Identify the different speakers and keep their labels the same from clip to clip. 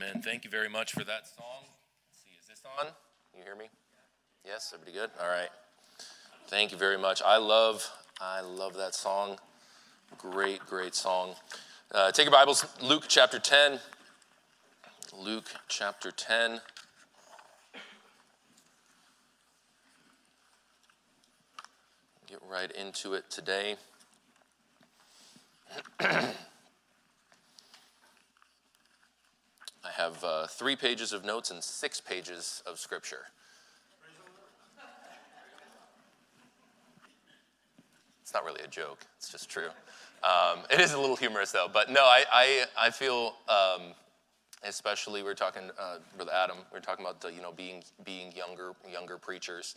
Speaker 1: Amen. Thank you very much for that song. Let's see, is this on? You hear me? Yes, everybody good? All right. Thank you very much. I love, I love that song. Great, great song. Uh, take your Bibles, Luke chapter 10. Luke chapter 10. Get right into it today. I have uh, three pages of notes and six pages of scripture. It's not really a joke, it's just true. Um, it is a little humorous though, but no, I, I, I feel, um, especially we are talking, uh, Brother Adam, we are talking about, the, you know, being, being younger, younger preachers.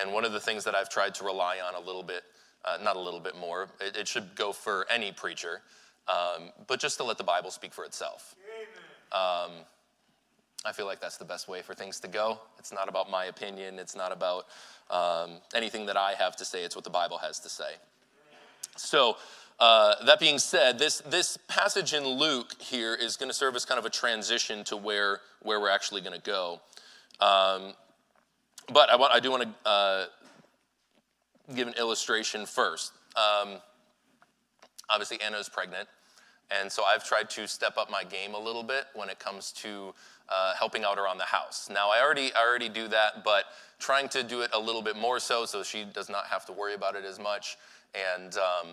Speaker 1: And one of the things that I've tried to rely on a little bit, uh, not a little bit more, it, it should go for any preacher, um, but just to let the Bible speak for itself. Um, I feel like that's the best way for things to go. It's not about my opinion, it's not about um, anything that I have to say, it's what the Bible has to say. So, uh, that being said, this, this passage in Luke here is going to serve as kind of a transition to where, where we're actually going to go. Um, but I, want, I do want to uh, give an illustration first. Um, obviously, Anna is pregnant. And so I've tried to step up my game a little bit when it comes to uh, helping out around the house. Now, I already, I already do that, but trying to do it a little bit more so so she does not have to worry about it as much. And, um,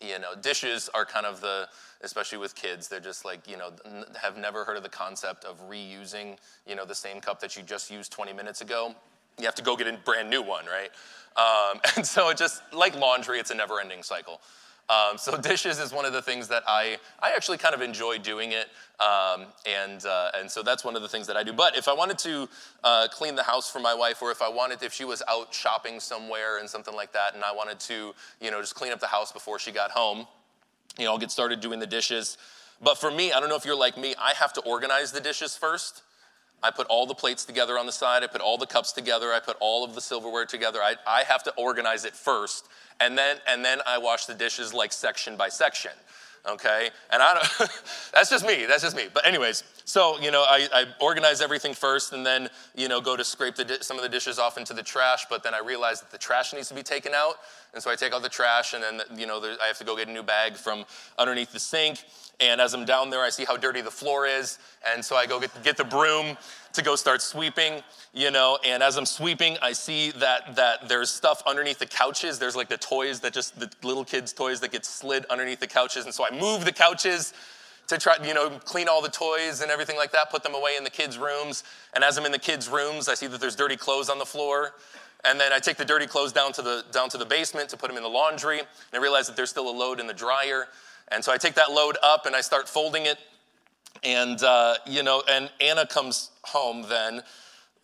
Speaker 1: you know, dishes are kind of the, especially with kids, they're just like, you know, have never heard of the concept of reusing, you know, the same cup that you just used 20 minutes ago. You have to go get a brand new one, right? Um, and so it just, like laundry, it's a never ending cycle. Um, so dishes is one of the things that I, I actually kind of enjoy doing it. Um, and, uh, and so that's one of the things that I do. But if I wanted to uh, clean the house for my wife, or if I wanted, if she was out shopping somewhere and something like that, and I wanted to, you know, just clean up the house before she got home, you know, I'll get started doing the dishes. But for me, I don't know if you're like me, I have to organize the dishes first. I put all the plates together on the side. I put all the cups together. I put all of the silverware together. I, I have to organize it first and then and then I wash the dishes like section by section. Okay, and I don't. that's just me. That's just me. But anyways, so you know, I, I organize everything first, and then you know, go to scrape the, some of the dishes off into the trash. But then I realize that the trash needs to be taken out, and so I take out the trash, and then you know, I have to go get a new bag from underneath the sink. And as I'm down there, I see how dirty the floor is. And so I go get, get the broom to go start sweeping, you know. And as I'm sweeping, I see that, that there's stuff underneath the couches. There's like the toys that just, the little kids' toys that get slid underneath the couches. And so I move the couches to try, you know, clean all the toys and everything like that, put them away in the kids' rooms. And as I'm in the kids' rooms, I see that there's dirty clothes on the floor. And then I take the dirty clothes down to the, down to the basement to put them in the laundry. And I realize that there's still a load in the dryer. And so I take that load up and I start folding it. And, uh, you know, and Anna comes home then.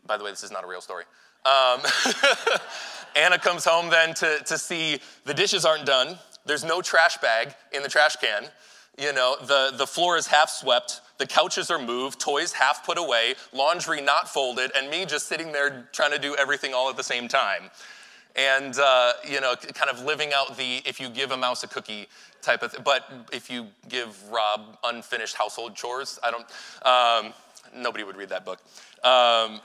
Speaker 1: By the way, this is not a real story. Um, Anna comes home then to, to see the dishes aren't done. There's no trash bag in the trash can. You know, the, the floor is half swept, the couches are moved, toys half put away, laundry not folded, and me just sitting there trying to do everything all at the same time. And, uh, you know, kind of living out the if you give a mouse a cookie type of thing. But if you give Rob unfinished household chores, I don't, um, nobody would read that book. Um,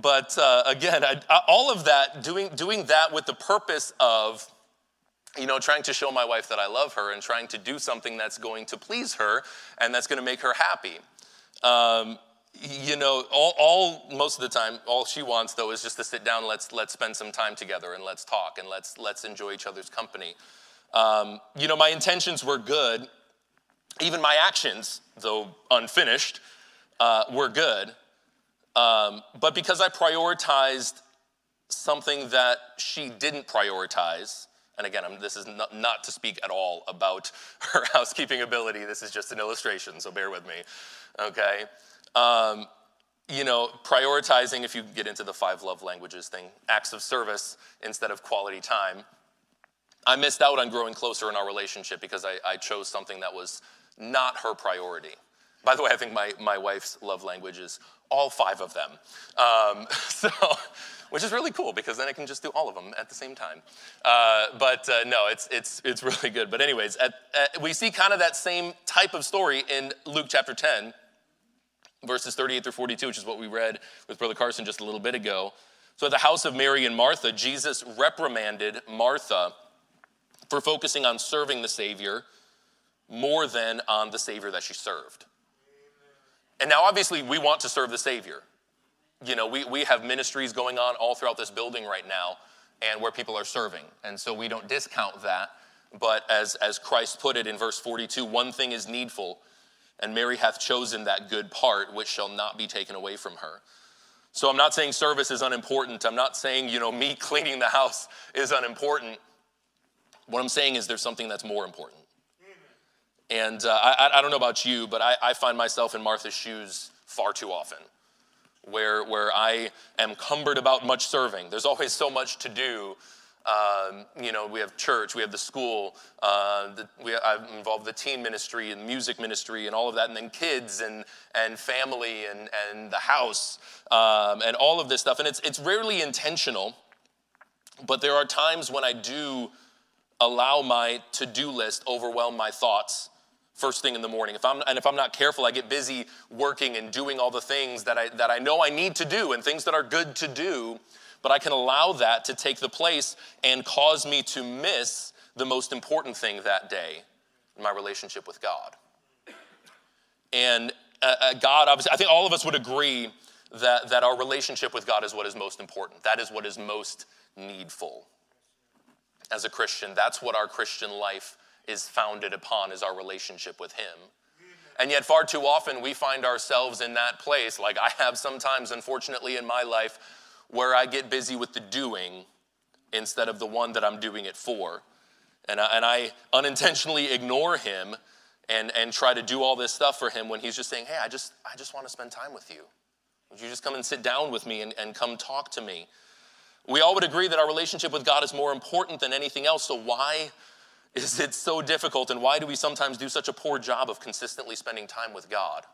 Speaker 1: but uh, again, I, all of that, doing, doing that with the purpose of, you know, trying to show my wife that I love her and trying to do something that's going to please her and that's going to make her happy. Um, you know, all, all, most of the time, all she wants though is just to sit down. Let's let's spend some time together and let's talk and let's let's enjoy each other's company. Um, you know, my intentions were good. Even my actions, though unfinished, uh, were good. Um, but because I prioritized something that she didn't prioritize, and again, I'm, this is not, not, to speak at all about her housekeeping ability. This is just an illustration, so bear with me. Okay. Um, you know, prioritizing, if you get into the five love languages thing, acts of service instead of quality time, I missed out on growing closer in our relationship because I, I chose something that was not her priority. By the way, I think my, my wife's love language is all five of them. Um, so, which is really cool because then I can just do all of them at the same time. Uh, but uh, no, it's, it's, it's really good. But, anyways, at, at, we see kind of that same type of story in Luke chapter 10. verses 38 through 42, which is what we read with Brother Carson just a little bit ago. So, at the house of Mary and Martha, Jesus reprimanded Martha for focusing on serving the Savior more than on the Savior that she served. And now, obviously, we want to serve the Savior. You know, we, we have ministries going on all throughout this building right now and where people are serving. And so we don't discount that. But as, as Christ put it in verse 42, one thing is needful, and Mary hath chosen that good part which shall not be taken away from her. So I'm not saying service is unimportant. I'm not saying, you know, me cleaning the house is unimportant. What I'm saying is there's something that's more important. And uh, I, I, don't know about you, but I, I find myself in Martha's shoes far too often, where, where I am cumbered about much serving. There's always so much to do. Um, you know, we have church, we have the school, uh, the, we, I'm involved the teen ministry and music ministry and all of that, and then kids and, and family and, and the house um, and all of this stuff. And it's, it's rarely intentional, but there are times when I do allow my to do list overwhelm my thoughts first thing in the morning. If I'm, and if I'm not careful, I get busy working and doing all the things that I, that I know I need to do and things that are good to do, but I can allow that to take the place and cause me to miss the most important thing that day my relationship with God. And uh, uh, God, obviously, I think all of us would agree that, that our relationship with God is what is most important. That is what is most needful. As a Christian, that's what our Christian life is founded upon is our relationship with Him. And yet, far too often, we find ourselves in that place, like I have sometimes, unfortunately, in my life, where I get busy with the doing instead of the one that I'm doing it for. And I, and I unintentionally ignore Him and, and try to do all this stuff for Him when He's just saying, Hey, I just, I just want to spend time with you. Would you just come and sit down with me and, and come talk to me? We all would agree that our relationship with God is more important than anything else, so why? Is it so difficult and why do we sometimes do such a poor job of consistently spending time with God?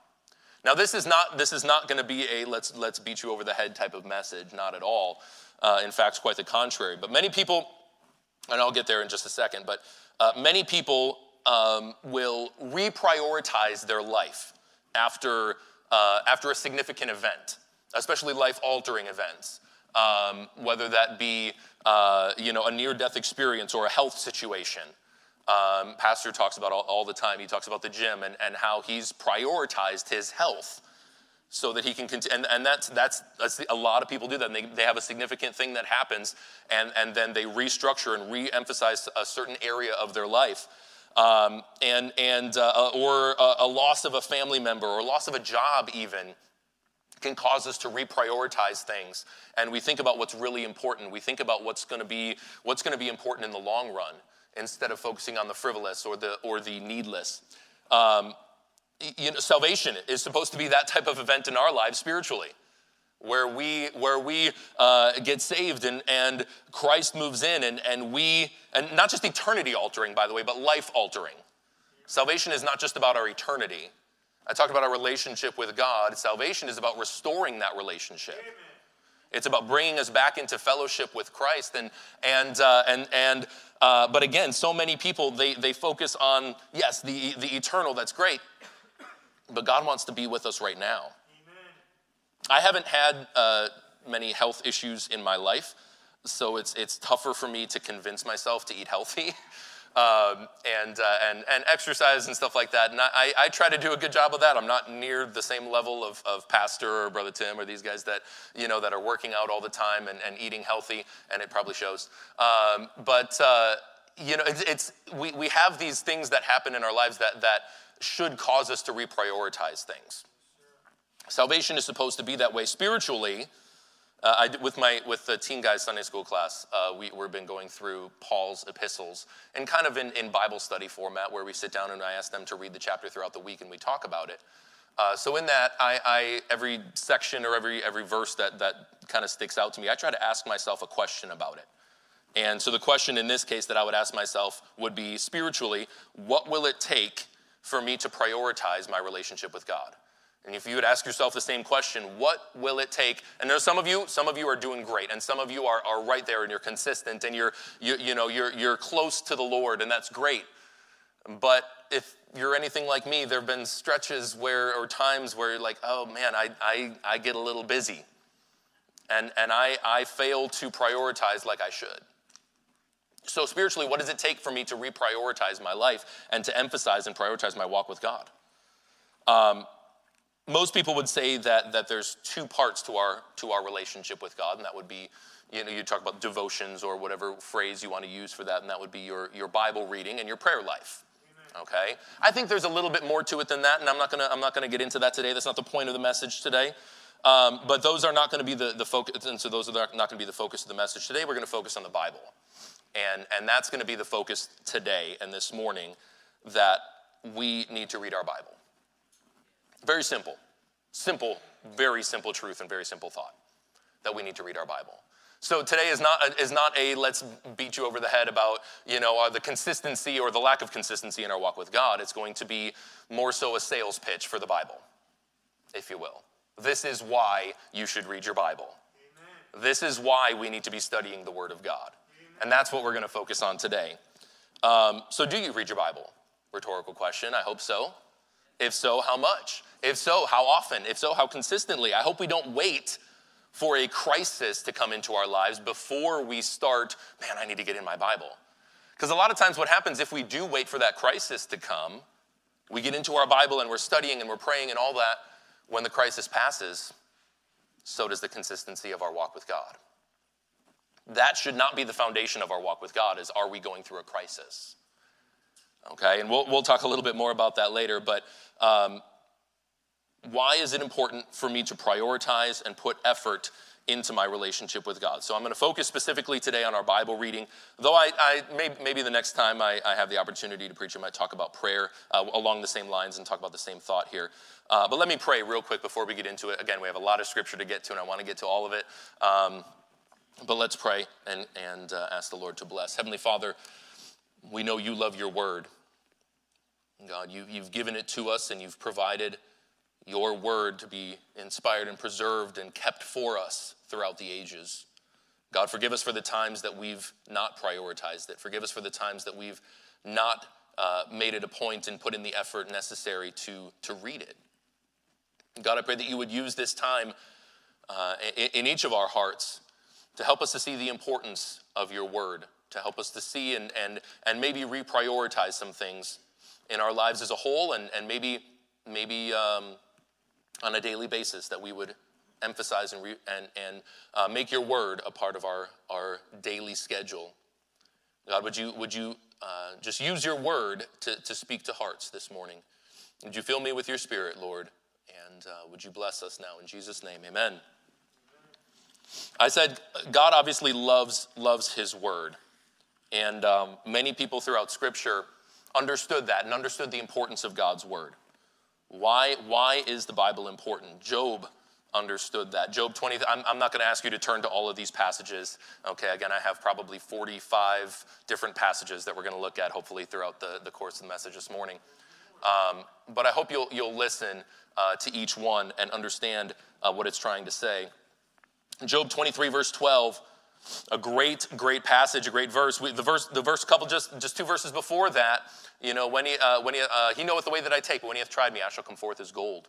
Speaker 1: Now, this is not, this is not going to be a let's, let's beat you over the head type of message, not at all. Uh, in fact, quite the contrary. But many people, and I'll get there in just a second, but uh, many people um, will reprioritize their life after, uh, after a significant event, especially life altering events. Um, whether that be uh, you know, a near death experience or a health situation um, Pastor talks about all, all, the time. He talks about the gym and, and how he's prioritized his health so that he can continue. And, and that's, that's, that's a lot of people do that. And they, they have a significant thing that happens, and, and then they restructure and re emphasize a certain area of their life. Um, and, and, uh, or a, a loss of a family member or loss of a job, even can cause us to reprioritize things and we think about what's really important we think about what's going to be what's going to be important in the long run instead of focusing on the frivolous or the, or the needless. Um, you know, salvation is supposed to be that type of event in our lives spiritually where we where we uh, get saved and, and christ moves in and, and we and not just eternity altering by the way but life altering salvation is not just about our eternity i talked about our relationship with god salvation is about restoring that relationship Amen. It's about bringing us back into fellowship with Christ. And, and, uh, and, and, uh, but again, so many people, they, they focus on, yes, the, the eternal, that's great. But God wants to be with us right now. Amen. I haven't had uh, many health issues in my life, so it's, it's tougher for me to convince myself to eat healthy. um, and, uh, and, and exercise and stuff like that. And I, I try to do a good job of that. I'm not near the same level of, of Pastor or Brother Tim or these guys that, you know, that are working out all the time and, and eating healthy, and it probably shows. Um, but, uh, you know, it's, it's, we, we have these things that happen in our lives that, that should cause us to reprioritize things. Salvation is supposed to be that way spiritually. Uh, I, with, my, with the teen guys Sunday school class, uh, we, we've been going through Paul's epistles and kind of in, in Bible study format where we sit down and I ask them to read the chapter throughout the week and we talk about it. Uh, so in that, I, I, every section or every, every verse that, that kind of sticks out to me, I try to ask myself a question about it. And so the question in this case that I would ask myself would be spiritually, what will it take for me to prioritize my relationship with God? And if you would ask yourself the same question, what will it take? And there's some of you, some of you are doing great, and some of you are, are right there and you're consistent and you're, you, you know, you're, you're close to the Lord, and that's great. But if you're anything like me, there have been stretches where, or times where you're like, oh man, I, I, I get a little busy. And, and I, I fail to prioritize like I should. So, spiritually, what does it take for me to reprioritize my life and to emphasize and prioritize my walk with God? Um, most people would say that, that there's two parts to our, to our relationship with God, and that would be, you know, you talk about devotions or whatever phrase you want to use for that, and that would be your, your Bible reading and your prayer life. Okay? I think there's a little bit more to it than that, and I'm not gonna, I'm not gonna get into that today. That's not the point of the message today. Um, but those are not gonna be the, the focus, and so those are not gonna be the focus of the message today. We're gonna focus on the Bible. And, and that's gonna be the focus today and this morning that we need to read our Bible. Very simple. Simple, very simple truth and very simple thought that we need to read our Bible. So today is not, a, is not a let's beat you over the head about, you know, uh, the consistency or the lack of consistency in our walk with God. It's going to be more so a sales pitch for the Bible, if you will. This is why you should read your Bible. Amen. This is why we need to be studying the Word of God. Amen. And that's what we're going to focus on today. Um, so, do you read your Bible? Rhetorical question. I hope so. If so, how much? If so, how often? If so, how consistently? I hope we don't wait for a crisis to come into our lives before we start, man, I need to get in my Bible. Because a lot of times, what happens if we do wait for that crisis to come, we get into our Bible and we're studying and we're praying and all that. When the crisis passes, so does the consistency of our walk with God. That should not be the foundation of our walk with God, is are we going through a crisis? Okay, and we'll, we'll talk a little bit more about that later, but um, why is it important for me to prioritize and put effort into my relationship with God? So I'm going to focus specifically today on our Bible reading, though I, I may, maybe the next time I, I, have the opportunity to preach, I might talk about prayer uh, along the same lines and talk about the same thought here. Uh, but let me pray real quick before we get into it. Again, we have a lot of scripture to get to, and I want to get to all of it. Um, but let's pray and, and uh, ask the Lord to bless. Heavenly Father, we know you love your word. God, you, you've given it to us and you've provided your word to be inspired and preserved and kept for us throughout the ages. God, forgive us for the times that we've not prioritized it. Forgive us for the times that we've not uh, made it a point and put in the effort necessary to, to read it. God, I pray that you would use this time uh, in, in each of our hearts to help us to see the importance of your word, to help us to see and, and, and maybe reprioritize some things in our lives as a whole, and, and maybe, maybe um, on a daily basis that we would emphasize and, re, and, and uh, make your word a part of our, our daily schedule. God, would you, would you uh, just use your word to, to speak to hearts this morning? Would you fill me with your spirit, Lord? And uh, would you bless us now in Jesus' name? Amen. I said, God obviously loves, loves his word. And um, many people throughout Scripture understood that and understood the importance of God's word. Why, why is the Bible important? Job understood that. Job 20, I'm, I'm not going to ask you to turn to all of these passages. Okay, again, I have probably 45 different passages that we're going to look at hopefully throughout the, the course of the message this morning. Um, but I hope you'll, you'll listen uh, to each one and understand uh, what it's trying to say. Job 23, verse 12 a great, great passage, a great verse. We, the verse, the verse, couple just just two verses before that, you know, when he uh, when he uh, he knoweth the way that I take, but when he hath tried me, I shall come forth as gold.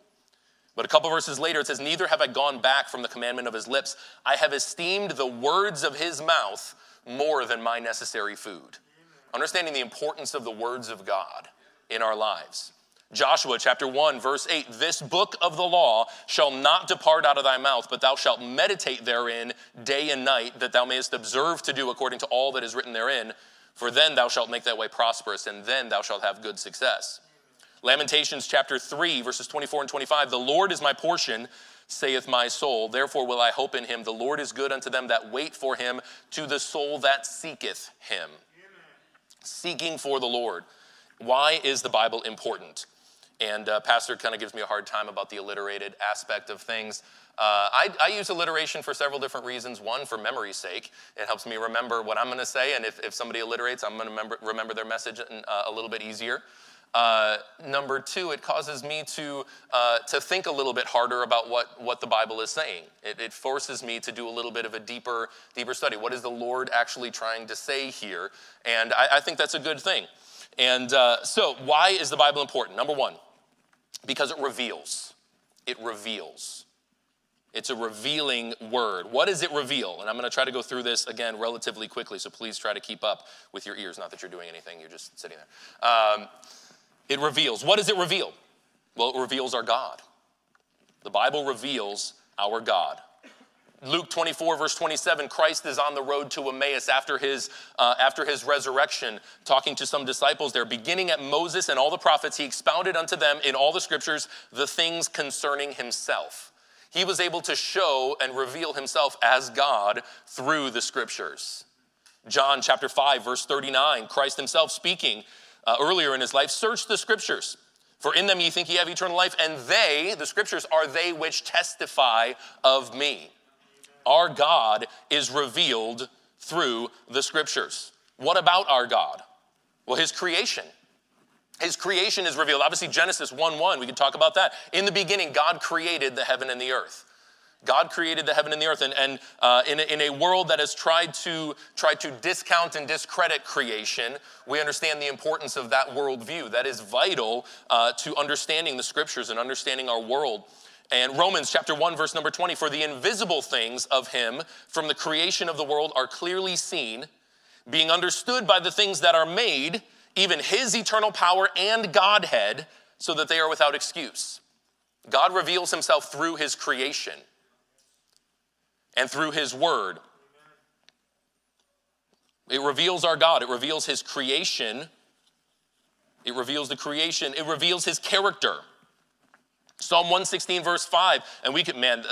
Speaker 1: But a couple verses later, it says, Neither have I gone back from the commandment of his lips. I have esteemed the words of his mouth more than my necessary food. Understanding the importance of the words of God in our lives. Joshua chapter 1, verse 8 This book of the law shall not depart out of thy mouth, but thou shalt meditate therein day and night, that thou mayest observe to do according to all that is written therein. For then thou shalt make thy way prosperous, and then thou shalt have good success. Lamentations chapter 3, verses 24 and 25 The Lord is my portion, saith my soul. Therefore will I hope in him. The Lord is good unto them that wait for him, to the soul that seeketh him. Amen. Seeking for the Lord. Why is the Bible important? And uh, Pastor kind of gives me a hard time about the alliterated aspect of things. Uh, I, I, use alliteration for several different reasons. One, for memory's sake. It helps me remember what I'm going to say, and if, if somebody alliterates, I'm going to remember, remember their message uh, a little bit easier. Uh, number two, it causes me to, uh, to think a little bit harder about what, what the Bible is saying. It, it, forces me to do a little bit of a deeper, deeper study. What is the Lord actually trying to say here? And I, I think that's a good thing. And uh, so, why is the Bible important? Number one, because it reveals. It reveals. It's a revealing word. What does it reveal? And I'm going to try to go through this again relatively quickly, so please try to keep up with your ears. Not that you're doing anything, you're just sitting there. Um, it reveals. What does it reveal? Well, it reveals our God. The Bible reveals our God. Luke 24, verse 27, Christ is on the road to Emmaus after his, uh, after his resurrection, talking to some disciples there. Beginning at Moses and all the prophets, he expounded unto them in all the scriptures the things concerning himself. He was able to show and reveal himself as God through the scriptures. John chapter 5, verse 39, Christ himself speaking uh, earlier in his life, search the scriptures. For in them ye think ye have eternal life, and they, the scriptures, are they which testify of me. Our God is revealed through the scriptures. What about our God? Well, his creation. His creation is revealed. Obviously, Genesis 1 1, we can talk about that. In the beginning, God created the heaven and the earth. God created the heaven and the earth, and, and uh, in, a, in a world that has tried to, tried to discount and discredit creation, we understand the importance of that worldview. That is vital uh, to understanding the scriptures and understanding our world. And Romans chapter 1, verse number 20 For the invisible things of him from the creation of the world are clearly seen, being understood by the things that are made, even his eternal power and Godhead, so that they are without excuse. God reveals himself through his creation and through His Word. It reveals our God, it reveals His creation, it reveals the creation, it reveals His character. Psalm 116, verse 5, and we can, man,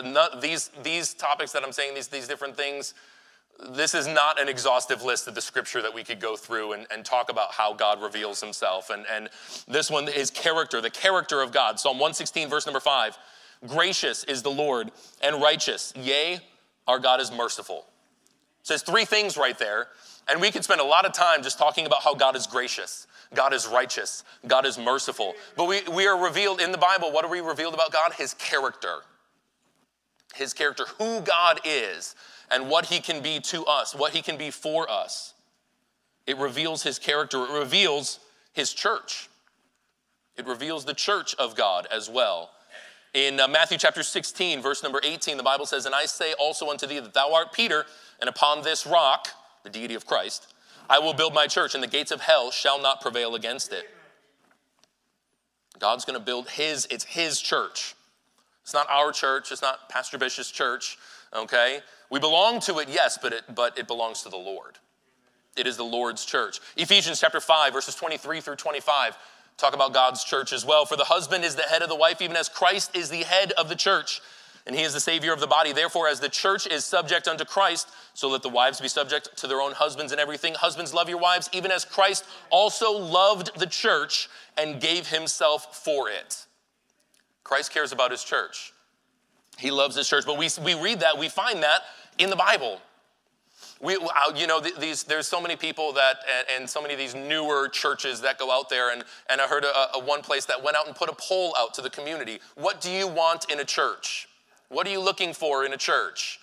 Speaker 1: these, these topics that I'm saying, these, these different things, this is not an exhaustive list of the scripture that we could go through and, and talk about how God reveals himself. And, and this one is character, the character of God. Psalm 116, verse number 5 Gracious is the Lord and righteous, yea, our God is merciful. Says three things right there, and we could spend a lot of time just talking about how God is gracious, God is righteous, God is merciful. But we, we are revealed in the Bible, what are we revealed about God? His character. His character, who God is, and what he can be to us, what he can be for us. It reveals his character, it reveals his church. It reveals the church of God as well. In uh, Matthew chapter 16, verse number 18, the Bible says, And I say also unto thee that thou art Peter, and upon this rock, the deity of Christ, I will build my church, and the gates of hell shall not prevail against it. God's going to build his, it's his church. It's not our church, it's not Pastor Bishop's church, okay? We belong to it, yes, but it, but it belongs to the Lord. It is the Lord's church. Ephesians chapter 5, verses 23 through 25 Talk about God's church as well. For the husband is the head of the wife, even as Christ is the head of the church, and he is the Savior of the body. Therefore, as the church is subject unto Christ, so let the wives be subject to their own husbands in everything. Husbands, love your wives, even as Christ also loved the church and gave himself for it. Christ cares about his church. He loves his church. But we, we read that, we find that in the Bible. We, uh, you know, these, there's so many people that, and so many of these newer churches that go out there, and, and I heard a, a one place that went out and put a poll out to the community. What do you want in a church? What are you looking for in a church?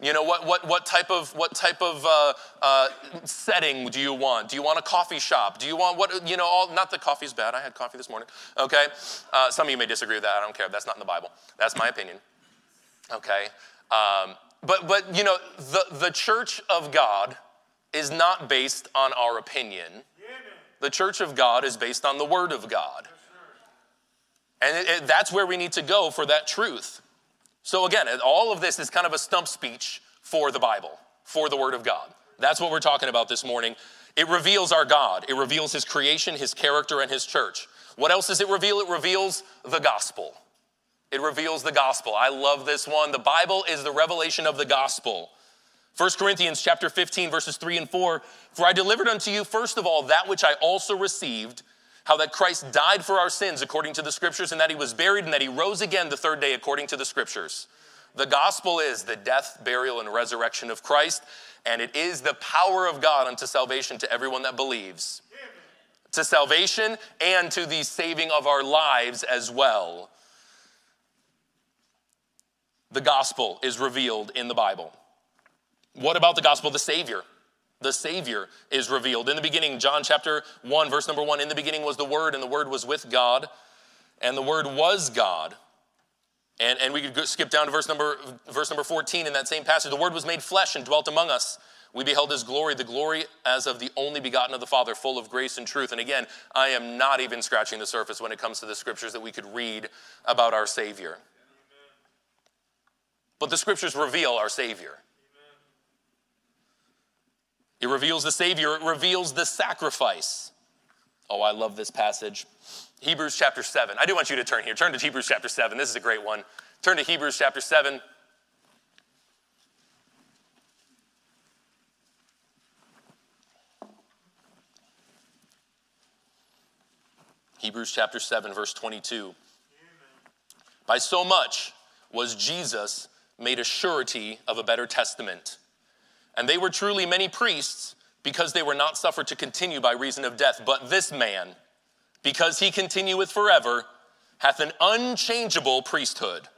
Speaker 1: You know, what, what, what type of, what type of uh, uh, setting do you want? Do you want a coffee shop? Do you want what, you know, all, not that coffee's bad. I had coffee this morning, okay? Uh, some of you may disagree with that. I don't care. That's not in the Bible. That's my opinion, okay? Um, but, but you know, the, the church of God is not based on our opinion. The church of God is based on the Word of God. And it, it, that's where we need to go for that truth. So, again, all of this is kind of a stump speech for the Bible, for the Word of God. That's what we're talking about this morning. It reveals our God, it reveals His creation, His character, and His church. What else does it reveal? It reveals the gospel. It reveals the gospel. I love this one. The Bible is the revelation of the gospel. 1 Corinthians chapter 15 verses 3 and 4, for I delivered unto you first of all that which I also received, how that Christ died for our sins according to the scriptures and that he was buried and that he rose again the third day according to the scriptures. The gospel is the death, burial and resurrection of Christ, and it is the power of God unto salvation to everyone that believes. To salvation and to the saving of our lives as well the gospel is revealed in the Bible. What about the gospel of the Savior? The Savior is revealed. In the beginning, John chapter 1, verse number 1 In the beginning was the Word, and the Word was with God, and the Word was God. And, and we could skip down to verse number, verse number 14 in that same passage. The Word was made flesh and dwelt among us. We beheld his glory, the glory as of the only begotten of the Father, full of grace and truth. And again, I am not even scratching the surface when it comes to the scriptures that we could read about our Savior. But the scriptures reveal our Savior. It reveals the Savior, it reveals the sacrifice. Oh, I love this passage. Hebrews chapter 7. I do want you to turn here. Turn to Hebrews chapter 7. This is a great one. Turn to Hebrews chapter 7. Hebrews chapter 7, verse 22. Amen. By so much was Jesus made a surety of a better testament. And they were truly many priests because they were not suffered to continue by reason of death. But this man, because he continueth forever, hath an unchangeable priesthood.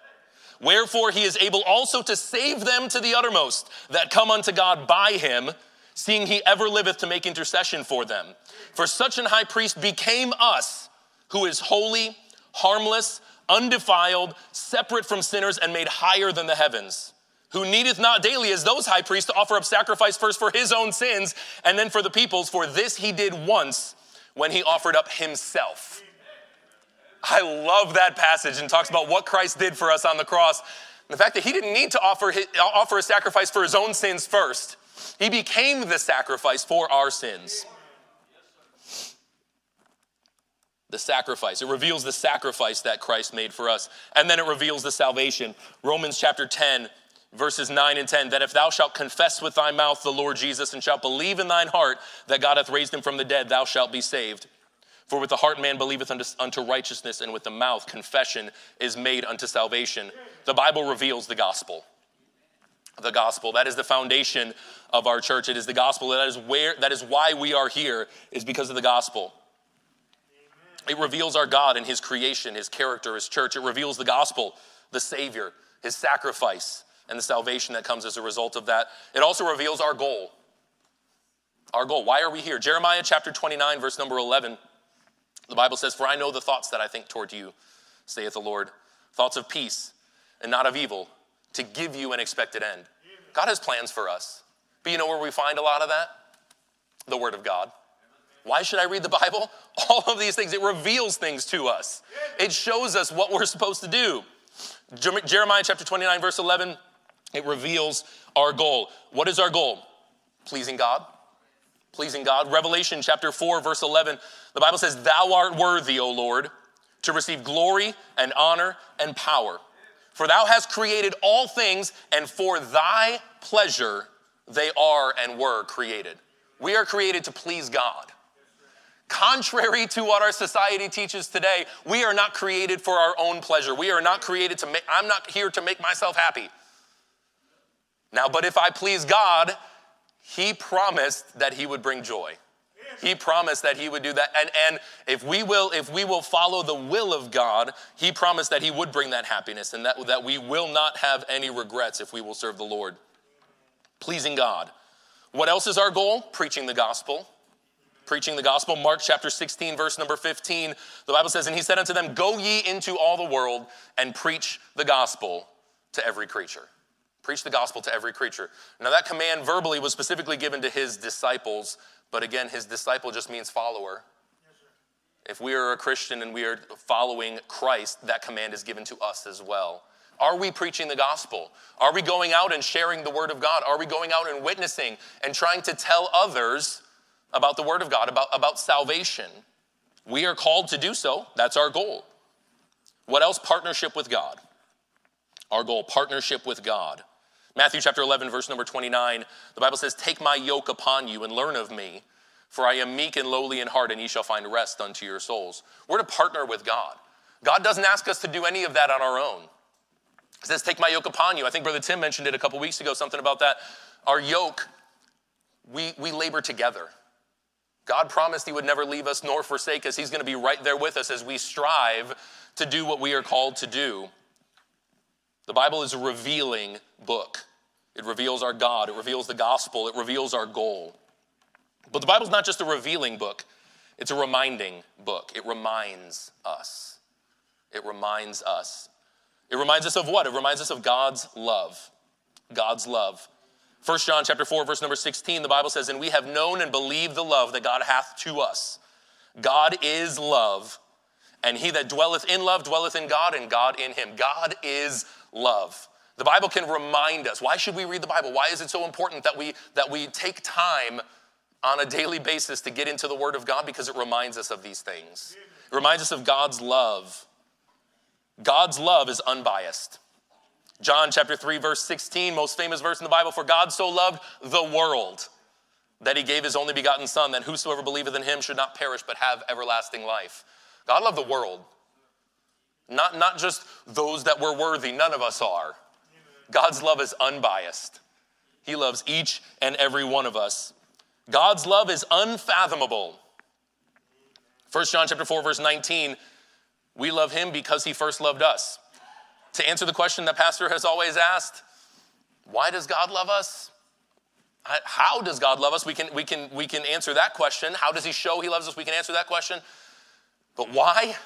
Speaker 1: Wherefore he is able also to save them to the uttermost that come unto God by him, seeing he ever liveth to make intercession for them. For such an high priest became us who is holy, harmless, undefiled, separate from sinners, and made higher than the heavens, who needeth not daily as those high priests to offer up sacrifice first for his own sins and then for the people's, for this he did once when he offered up himself. I love that passage and talks about what Christ did for us on the cross. And the fact that he didn't need to offer, his, uh, offer a sacrifice for his own sins first, he became the sacrifice for our sins. the sacrifice. It reveals the sacrifice that Christ made for us. And then it reveals the salvation. Romans chapter 10, verses 9 and 10 that if thou shalt confess with thy mouth the Lord Jesus and shalt believe in thine heart that God hath raised him from the dead, thou shalt be saved. For with the heart man believeth unto, unto righteousness, and with the mouth confession is made unto salvation. The Bible reveals the gospel the gospel that is the foundation of our church it is the gospel that is where that is why we are here is because of the gospel it reveals our God and His creation, His character, His church. It reveals the gospel, the Savior, His sacrifice, and the salvation that comes as a result of that. It also reveals our goal. Our goal. Why are we here? Jeremiah chapter 29, verse number 11. The Bible says, For I know the thoughts that I think toward you, saith the Lord, thoughts of peace and not of evil, to give you an expected end. God has plans for us. But you know where we find a lot of that? The Word of God. Why should I read the Bible? All of these things, it reveals things to us. It shows us what we're supposed to do. Jeremiah chapter 29, verse 11, it reveals our goal. What is our goal? Pleasing God. Pleasing God. Revelation chapter 4, verse 11, the Bible says, Thou art worthy, O Lord, to receive glory and honor and power. For thou hast created all things, and for thy pleasure they are and were created. We are created to please God. Contrary to what our society teaches today, we are not created for our own pleasure. We are not created to make, I'm not here to make myself happy. Now, but if I please God, He promised that He would bring joy. He promised that he would do that. And, and if we will, if we will follow the will of God, he promised that he would bring that happiness and that, that we will not have any regrets if we will serve the Lord. Pleasing God. What else is our goal? Preaching the gospel preaching the gospel. Mark chapter 16, verse number 15, the Bible says, And he said unto them, Go ye into all the world and preach the gospel to every creature. Preach the gospel to every creature. Now, that command verbally was specifically given to his disciples, but again, his disciple just means follower. if we are a Christian and we are following Christ, that command is given to us as well. Are we preaching the gospel? Are we going out and sharing the word of God? Are we going out and witnessing and trying to tell others about the Word of God, about, about salvation. We are called to do so. That's our goal. What else? Partnership with God. Our goal, partnership with God. Matthew chapter 11, verse number 29, the Bible says, Take my yoke upon you and learn of me, for I am meek and lowly in heart, and ye shall find rest unto your souls. We're to partner with God. God doesn't ask us to do any of that on our own. He says, Take my yoke upon you. I think Brother Tim mentioned it a couple weeks ago, something about that. Our yoke, we, we labor together. God promised He would never leave us nor forsake us. He's going to be right there with us as we strive to do what we are called to do. The Bible is a revealing book. It reveals our God, it reveals the gospel, it reveals our goal. But the Bible's not just a revealing book, it's a reminding book. It reminds us. It reminds us. It reminds us of what? It reminds us of God's love. God's love. 1 John chapter 4 verse number 16 the Bible says and we have known and believed the love that God hath to us. God is love and he that dwelleth in love dwelleth in God and God in him. God is love. The Bible can remind us. Why should we read the Bible? Why is it so important that we that we take time on a daily basis to get into the word of God because it reminds us of these things. It reminds us of God's love. God's love is unbiased. John chapter 3 verse 16, most famous verse in the Bible, for God so loved the world that he gave his only begotten son that whosoever believeth in him should not perish but have everlasting life. God loved the world. Not, not just those that were worthy, none of us are. God's love is unbiased. He loves each and every one of us. God's love is unfathomable. 1 John chapter 4 verse 19, we love him because he first loved us. To answer the question that pastor has always asked, why does God love us? How does God love us? We can, we, can, we can answer that question. How does he show he loves us? We can answer that question. But why?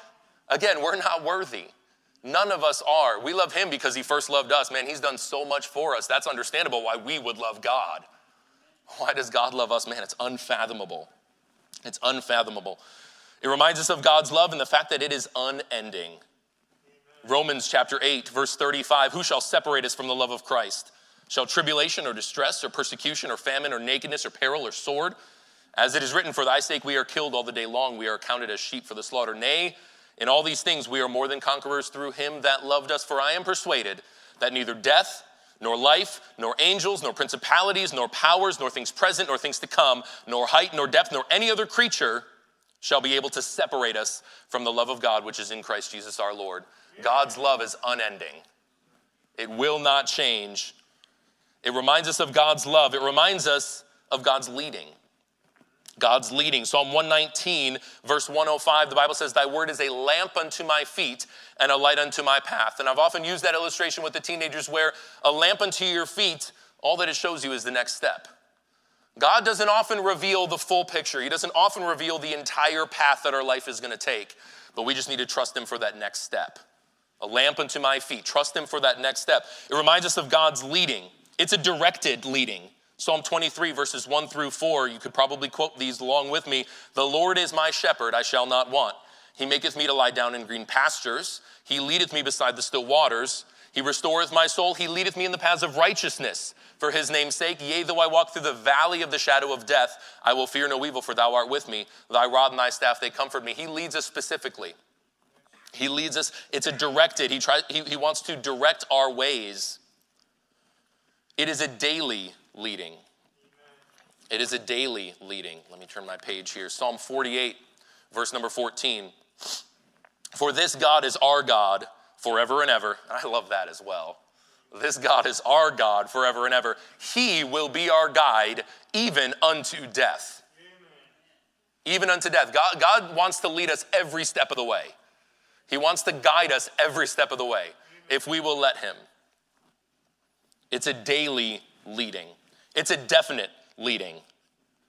Speaker 1: Again, we're not worthy. None of us are. We love him because he first loved us. Man, he's done so much for us. That's understandable why we would love God. Why does God love us? Man, it's unfathomable. It's unfathomable. It reminds us of God's love and the fact that it is unending. Romans chapter 8, verse 35 Who shall separate us from the love of Christ? Shall tribulation or distress or persecution or famine or nakedness or peril or sword? As it is written, For thy sake we are killed all the day long, we are counted as sheep for the slaughter. Nay, in all these things we are more than conquerors through him that loved us. For I am persuaded that neither death, nor life, nor angels, nor principalities, nor powers, nor things present, nor things to come, nor height, nor depth, nor any other creature shall be able to separate us from the love of God which is in Christ Jesus our Lord. God's love is unending, it will not change. It reminds us of God's love, it reminds us of God's leading. God's leading. Psalm 119, verse 105, the Bible says, Thy word is a lamp unto my feet and a light unto my path. And I've often used that illustration with the teenagers where a lamp unto your feet, all that it shows you is the next step. God doesn't often reveal the full picture, He doesn't often reveal the entire path that our life is going to take, but we just need to trust Him for that next step. A lamp unto my feet. Trust Him for that next step. It reminds us of God's leading. It's a directed leading. Psalm 23, verses 1 through 4, you could probably quote these along with me. The Lord is my shepherd, I shall not want. He maketh me to lie down in green pastures. He leadeth me beside the still waters. He restoreth my soul. He leadeth me in the paths of righteousness for his name's sake. Yea, though I walk through the valley of the shadow of death, I will fear no evil, for thou art with me. Thy rod and thy staff, they comfort me. He leads us specifically. He leads us, it's a directed, he, tries, he, he wants to direct our ways. It is a daily leading. It is a daily leading. Let me turn my page here. Psalm 48, verse number 14. For this God is our God forever and ever. I love that as well. This God is our God forever and ever. He will be our guide even unto death. Even unto death. God, God wants to lead us every step of the way. He wants to guide us every step of the way if we will let Him. It's a daily leading. It's a definite leading.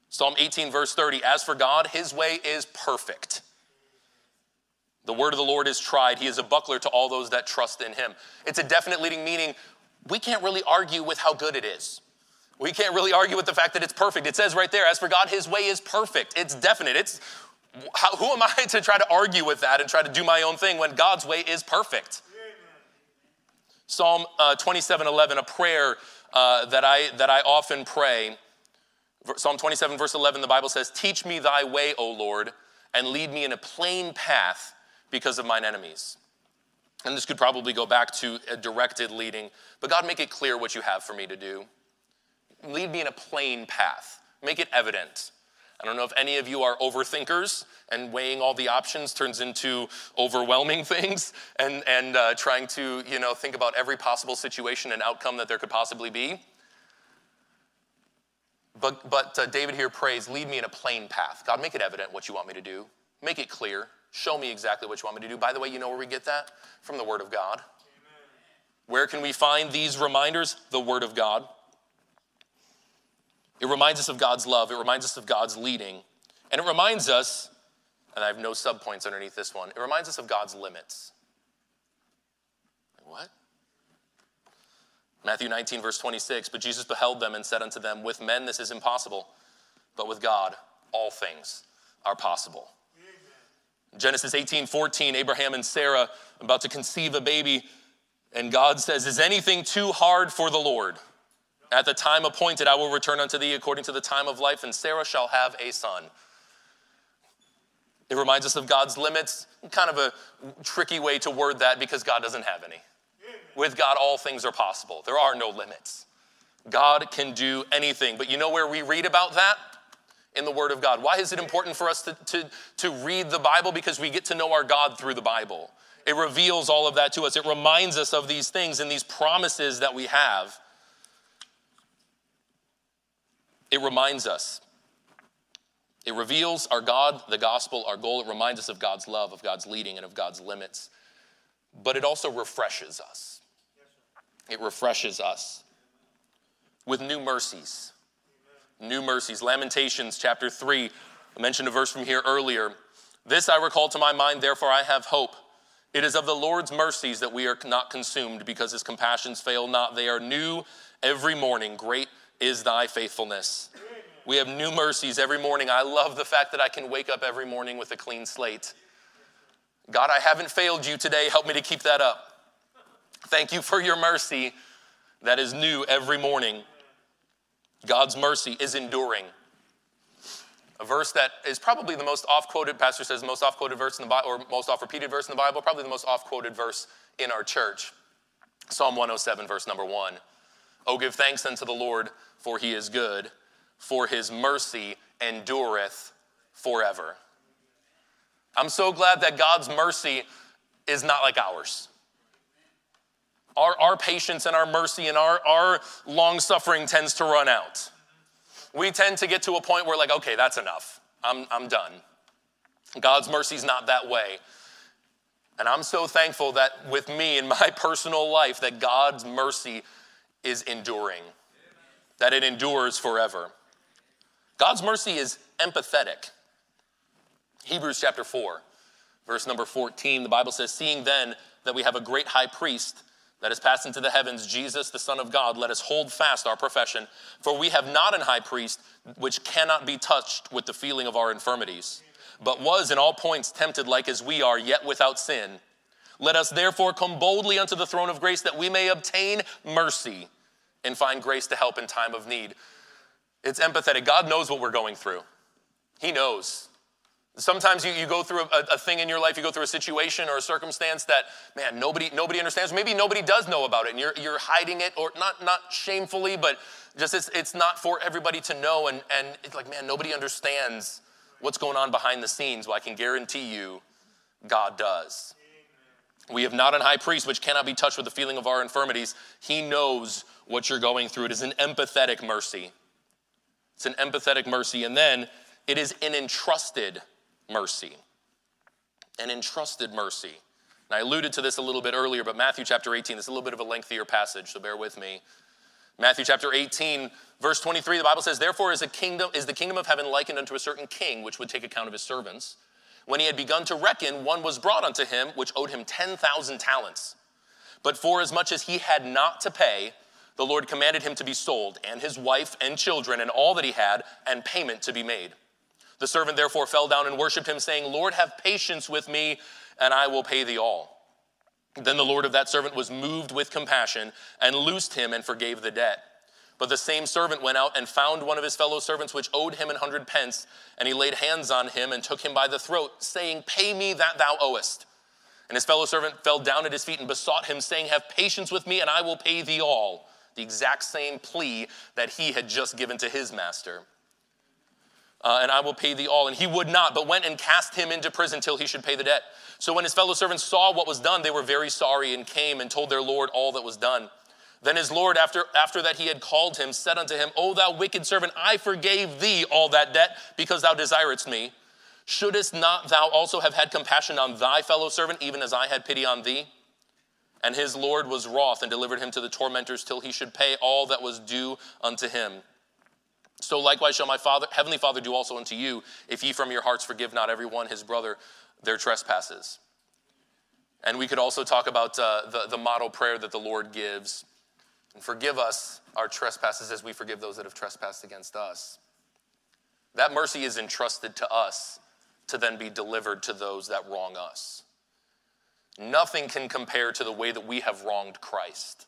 Speaker 1: Psalm 18, verse 30 As for God, his way is perfect. The word of the Lord is tried. He is a buckler to all those that trust in him. It's a definite leading, meaning we can't really argue with how good it is. We can't really argue with the fact that it's perfect. It says right there, as for God, his way is perfect. It's definite. It's how, who am I to try to argue with that and try to do my own thing when God's way is perfect? Psalm uh, 27 11, a prayer uh, that, I, that I often pray. Psalm 27, verse 11, the Bible says, Teach me thy way, O Lord, and lead me in a plain path because of mine enemies. And this could probably go back to a directed leading, but God, make it clear what you have for me to do. Lead me in a plain path, make it evident. I don't know if any of you are overthinkers and weighing all the options turns into overwhelming things and, and uh, trying to you know, think about every possible situation and outcome that there could possibly be. But, but uh, David here prays, lead me in a plain path. God, make it evident what you want me to do. Make it clear. Show me exactly what you want me to do. By the way, you know where we get that? From the Word of God. Amen. Where can we find these reminders? The Word of God. It reminds us of God's love, it reminds us of God's leading, and it reminds us, and I have no subpoints underneath this one, it reminds us of God's limits. What? Matthew 19, verse 26. But Jesus beheld them and said unto them, With men this is impossible, but with God all things are possible. Amen. Genesis 18, 14, Abraham and Sarah about to conceive a baby, and God says, Is anything too hard for the Lord? At the time appointed, I will return unto thee according to the time of life, and Sarah shall have a son. It reminds us of God's limits, kind of a tricky way to word that because God doesn't have any. With God, all things are possible. There are no limits. God can do anything. But you know where we read about that? In the Word of God. Why is it important for us to, to, to read the Bible? Because we get to know our God through the Bible. It reveals all of that to us. It reminds us of these things and these promises that we have. It reminds us. It reveals our God, the gospel, our goal. It reminds us of God's love, of God's leading, and of God's limits. But it also refreshes us. It refreshes us with new mercies. New mercies. Lamentations chapter 3. I mentioned a verse from here earlier. This I recall to my mind, therefore I have hope. It is of the Lord's mercies that we are not consumed, because his compassions fail not. They are new every morning. Great is thy faithfulness. We have new mercies every morning. I love the fact that I can wake up every morning with a clean slate. God, I haven't failed you today. Help me to keep that up. Thank you for your mercy that is new every morning. God's mercy is enduring. A verse that is probably the most oft quoted, Pastor says, most oft quoted verse in the Bible, or most oft repeated verse in the Bible, probably the most oft quoted verse in our church. Psalm 107, verse number one. Oh, give thanks unto the Lord, for he is good, for his mercy endureth forever. I'm so glad that God's mercy is not like ours. Our, our patience and our mercy and our, our long suffering tends to run out. We tend to get to a point where, like, okay, that's enough. I'm, I'm done. God's mercy's not that way. And I'm so thankful that with me in my personal life, that God's mercy is enduring, that it endures forever. God's mercy is empathetic. Hebrews chapter 4, verse number 14, the Bible says, Seeing then that we have a great high priest that has passed into the heavens, Jesus, the Son of God, let us hold fast our profession. For we have not an high priest which cannot be touched with the feeling of our infirmities, but was in all points tempted like as we are, yet without sin. Let us therefore come boldly unto the throne of grace that we may obtain mercy and find grace to help in time of need. It's empathetic. God knows what we're going through, He knows. Sometimes you, you go through a, a, thing in your life, you go through a situation or a circumstance that, man, nobody, nobody understands. Maybe nobody does know about it and you're, you're hiding it, or not, not shamefully, but just it's, it's not for everybody to know. And, and it's like, man, nobody understands what's going on behind the scenes. Well, I can guarantee you, God does. We have not an high priest which cannot be touched with the feeling of our infirmities. He knows what you're going through. It is an empathetic mercy. It's an empathetic mercy. And then it is an entrusted mercy. An entrusted mercy. And I alluded to this a little bit earlier, but Matthew chapter 18, this is a little bit of a lengthier passage, so bear with me. Matthew chapter 18, verse 23, the Bible says, Therefore is, a kingdom, is the kingdom of heaven likened unto a certain king, which would take account of his servants. When he had begun to reckon, one was brought unto him, which owed him 10,000 talents. But for as much as he had not to pay, the Lord commanded him to be sold, and his wife and children, and all that he had, and payment to be made. The servant therefore fell down and worshiped him, saying, Lord, have patience with me, and I will pay thee all. Then the Lord of that servant was moved with compassion and loosed him and forgave the debt. But the same servant went out and found one of his fellow servants which owed him an hundred pence, and he laid hands on him and took him by the throat, saying, Pay me that thou owest. And his fellow servant fell down at his feet and besought him, saying, Have patience with me, and I will pay thee all. The exact same plea that he had just given to his master uh, and I will pay thee all. And he would not, but went and cast him into prison till he should pay the debt. So when his fellow servants saw what was done, they were very sorry and came and told their Lord all that was done. Then his Lord, after, after that he had called him, said unto him, O thou wicked servant, I forgave thee all that debt because thou desiredst me. Shouldest not thou also have had compassion on thy fellow servant, even as I had pity on thee? And his Lord was wroth and delivered him to the tormentors till he should pay all that was due unto him. So likewise shall my Father, heavenly Father do also unto you, if ye from your hearts forgive not every one his brother their trespasses. And we could also talk about uh, the, the model prayer that the Lord gives. And forgive us our trespasses as we forgive those that have trespassed against us. That mercy is entrusted to us to then be delivered to those that wrong us. Nothing can compare to the way that we have wronged Christ.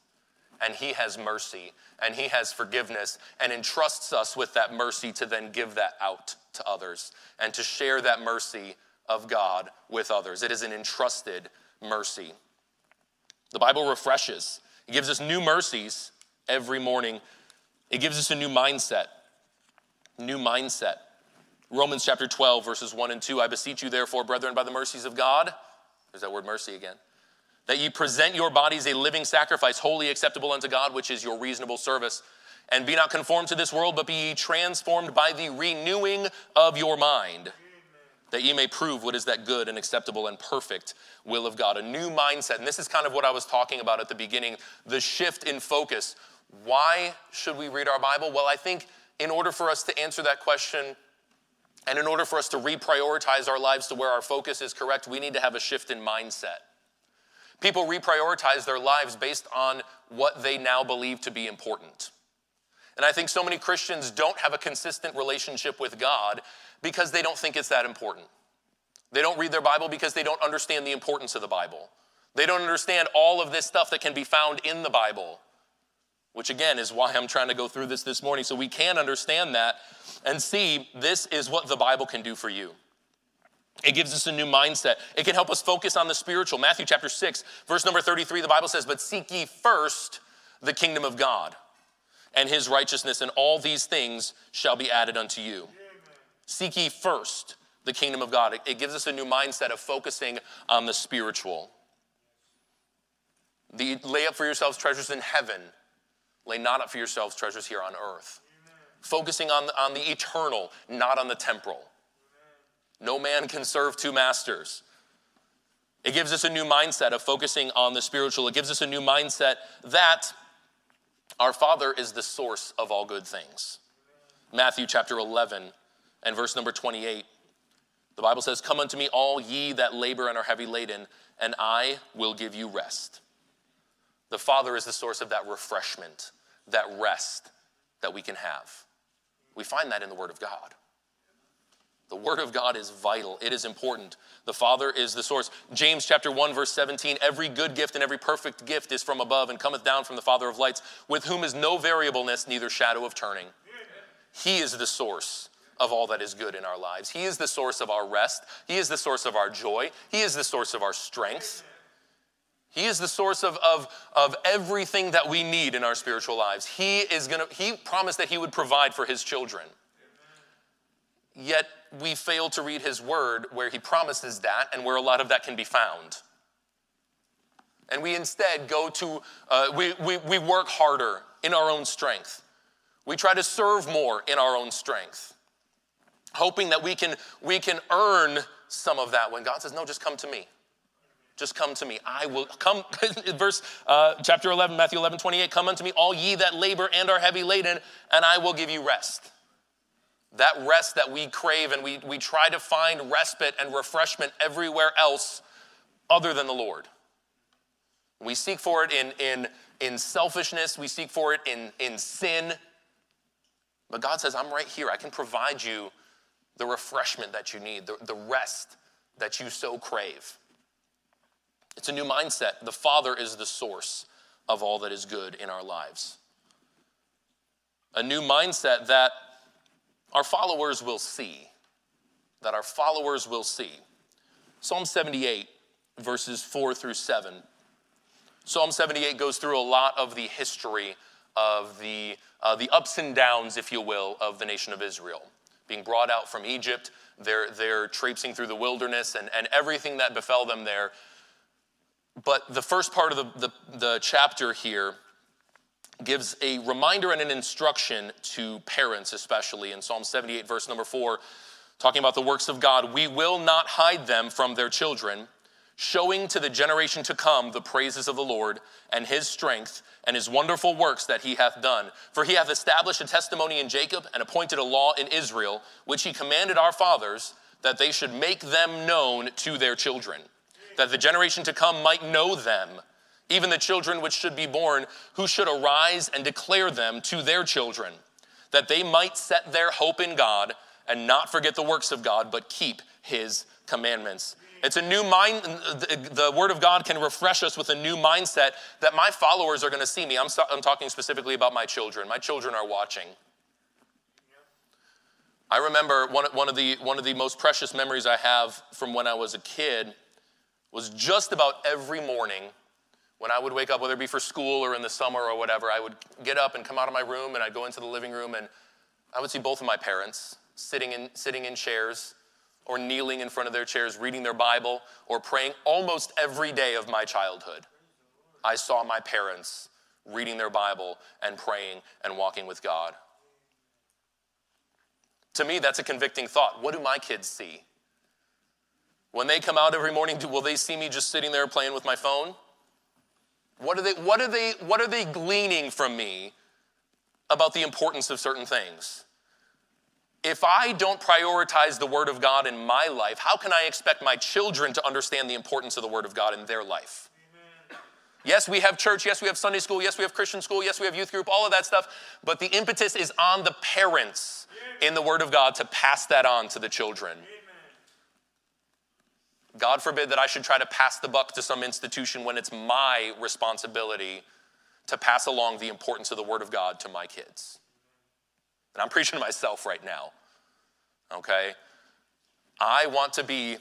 Speaker 1: And he has mercy and he has forgiveness and entrusts us with that mercy to then give that out to others and to share that mercy of God with others. It is an entrusted mercy. The Bible refreshes, it gives us new mercies every morning. It gives us a new mindset. New mindset. Romans chapter 12, verses 1 and 2. I beseech you, therefore, brethren, by the mercies of God, there's that word mercy again, that ye present your bodies a living sacrifice, holy acceptable unto God, which is your reasonable service. And be not conformed to this world, but be ye transformed by the renewing of your mind, that ye may prove what is that good and acceptable and perfect will of God. A new mindset. And this is kind of what I was talking about at the beginning the shift in focus. Why should we read our Bible? Well, I think in order for us to answer that question, and in order for us to reprioritize our lives to where our focus is correct, we need to have a shift in mindset. People reprioritize their lives based on what they now believe to be important. And I think so many Christians don't have a consistent relationship with God because they don't think it's that important. They don't read their Bible because they don't understand the importance of the Bible. They don't understand all of this stuff that can be found in the Bible which again is why I'm trying to go through this this morning so we can understand that and see this is what the Bible can do for you. It gives us a new mindset. It can help us focus on the spiritual. Matthew chapter 6, verse number 33, the Bible says, But seek ye first the kingdom of God and his righteousness, and all these things shall be added unto you. Seek ye first the kingdom of God. It, gives us a new mindset of focusing on the spiritual. The, lay up for yourselves treasures in heaven Lay not up for yourselves treasures here on earth. Amen. Focusing on on the eternal, not on the temporal. Amen. No man can serve two masters. It gives us a new mindset of focusing on the spiritual. It gives us a new mindset that our Father is the source of all good things. Matthew chapter 11 and verse number 28. The Bible says, Come unto me, all ye that labor and are heavy laden, and I will give you rest. The Father is the source of that refreshment, that rest that we can have. We find that in the Word of God. The Word of God is vital, it is important. The Father is the source. James chapter 1, verse 17 every good gift and every perfect gift is from above and cometh down from the Father of lights, with whom is no variableness, neither shadow of turning. He is the source of all that is good in our lives. He is the source of our rest. He is the source of our joy. He is the source of our strength. He is the source of, of, of everything that we need in our spiritual lives. He is gonna, he promised that he would provide for his children. Yet we fail to read his word where he promises that and where a lot of that can be found. And we instead go to, uh, we, we, we work harder in our own strength. We try to serve more in our own strength, hoping that we can, we can earn some of that when God says, No, just come to me. Just come to me. I will come, verse uh, chapter 11, Matthew 11, 28. Come unto me, all ye that labor and are heavy laden, and I will give you rest. That rest that we crave, and we, we try to find respite and refreshment everywhere else other than the Lord. We seek for it in, in, in selfishness, we seek for it in, in sin. But God says, I'm right here. I can provide you the refreshment that you need, the, the rest that you so crave. It's a new mindset. The Father is the source of all that is good in our lives. A new mindset that our followers will see. That our followers will see. Psalm 78, verses 4 through 7. Psalm 78 goes through a lot of the history of the, uh, the ups and downs, if you will, of the nation of Israel. Being brought out from Egypt, they're, they're traipsing through the wilderness, and, and everything that befell them there. But the first part of the, the, the chapter here gives a reminder and an instruction to parents, especially in Psalm 78, verse number 4, talking about the works of God. We will not hide them from their children, showing to the generation to come the praises of the Lord and his strength and his wonderful works that he hath done. For he hath established a testimony in Jacob and appointed a law in Israel, which he commanded our fathers that they should make them known to their children, that the generation to come might know them, even the children which should be born, who should arise and declare them to their children, that they might set their hope in God and not forget the works of God, but keep his commandments. It's a new mind. The Word of God can refresh us with a new mindset that my followers are going to see me. I'm, I'm talking specifically about my children. My children are watching. I remember one, one, of the, one of the most precious memories I have from when I was a kid was just about every morning when I would wake up, whether it be for school or in the summer or whatever, I would get up and come out of my room and I'd go into the living room and I would see both of my parents sitting in, sitting in chairs or kneeling in front of their chairs, reading their Bible, or praying almost every day of my childhood. I saw my parents reading their Bible and praying and walking with God. To me, that's a convicting thought. What do my kids see? When they come out every morning, will they see me just sitting there playing with my phone? What are they, what are they, what are they gleaning from me about the importance of certain things? If I don't prioritize the Word of God in my life, how can I expect my children to understand the importance of the Word of God in their life? Yes, we have church. Yes, we have Sunday school. Yes, we have Christian school. Yes, we have youth group, all of that stuff. But the impetus is on the parents in the Word of God to pass that on to the children. God forbid that I should try to pass the buck to some institution when it's my responsibility to pass along the importance of the Word of God to my kids. And I'm preaching to myself right now, okay? I want to be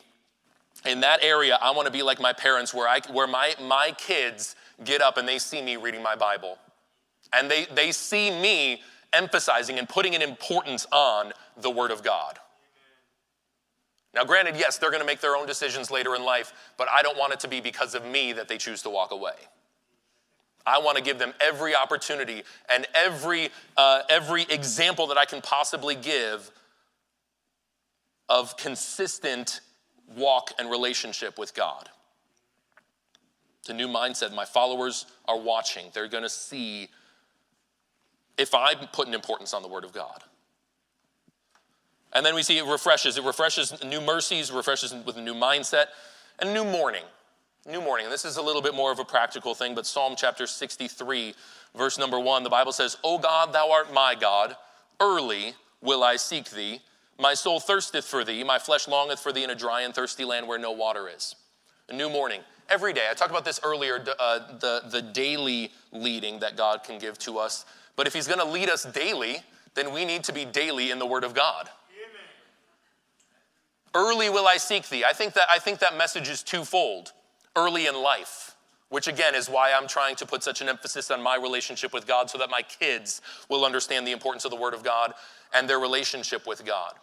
Speaker 1: in that area, I want to be like my parents, where, I, where my, my kids get up and they see me reading my Bible. And they, they see me emphasizing and putting an importance on the Word of God. Now, granted, yes, they're going to make their own decisions later in life, but I don't want it to be because of me that they choose to walk away. I want to give them every opportunity and every, uh, every example that I can possibly give of consistent walk and relationship with God. It's a new mindset. My followers are watching. They're going to see if I'm putting importance on the Word of God. And then we see it refreshes. It refreshes new mercies, refreshes with a new mindset, and a new morning. New morning. And this is a little bit more of a practical thing, but Psalm chapter 63, verse number one, the Bible says, O God, thou art my God, early will I seek thee. My soul thirsteth for thee, my flesh longeth for thee in a dry and thirsty land where no water is. A new morning, every day. I talked about this earlier, uh, the, the daily leading that God can give to us. But if He's going to lead us daily, then we need to be daily in the Word of God. Early will I seek thee. I think that, I think that message is twofold. Early in life, which again is why I'm trying to put such an emphasis on my relationship with God so that my kids will understand the importance of the Word of God and their relationship with God.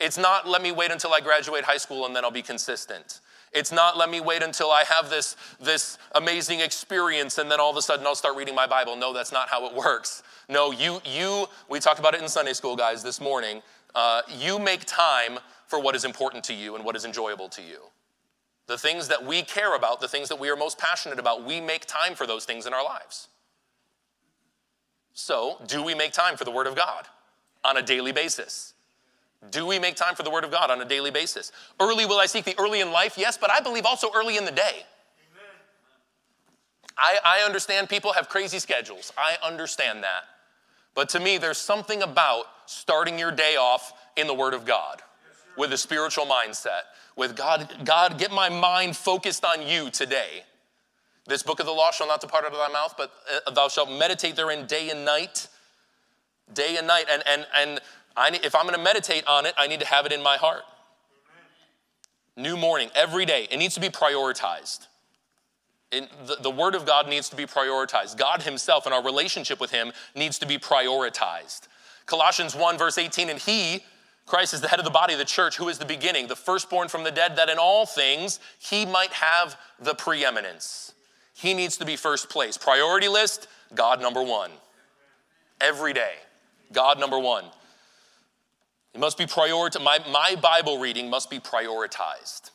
Speaker 1: It's not let me wait until I graduate high school and then I'll be consistent. It's not let me wait until I have this, this amazing experience and then all of a sudden I'll start reading my Bible. No, that's not how it works. No, you, you we talked about it in Sunday school, guys, this morning. Uh, you make time for what is important to you and what is enjoyable to you. The things that we care about, the things that we are most passionate about, we make time for those things in our lives. So, do we make time for the Word of God on a daily basis? Do we make time for the Word of God on a daily basis? Early will I seek the early in life? Yes, but I believe also early in the day. I, I understand people have crazy schedules. I understand that. But to me, there's something about starting your day off in the Word of God with a spiritual mindset, with God, God, get my mind focused on you today. This book of the law shall not depart out of thy mouth, but uh, thou shalt meditate therein day and night. Day and night. And, and, and I, if I'm going to meditate on it, I need to have it in my heart. New morning, every day. It needs to be prioritized. It, the, the Word of God needs to be prioritized. God Himself and our relationship with Him needs to be prioritized. Colossians 1, verse 18, and He, Christ, is the head of the body of the church, who is the beginning, the firstborn from the dead, that in all things He might have the preeminence. He needs to be first place. Priority list, God number one. Every day, God number one. It must be prioritized. My, my Bible reading must be prioritized.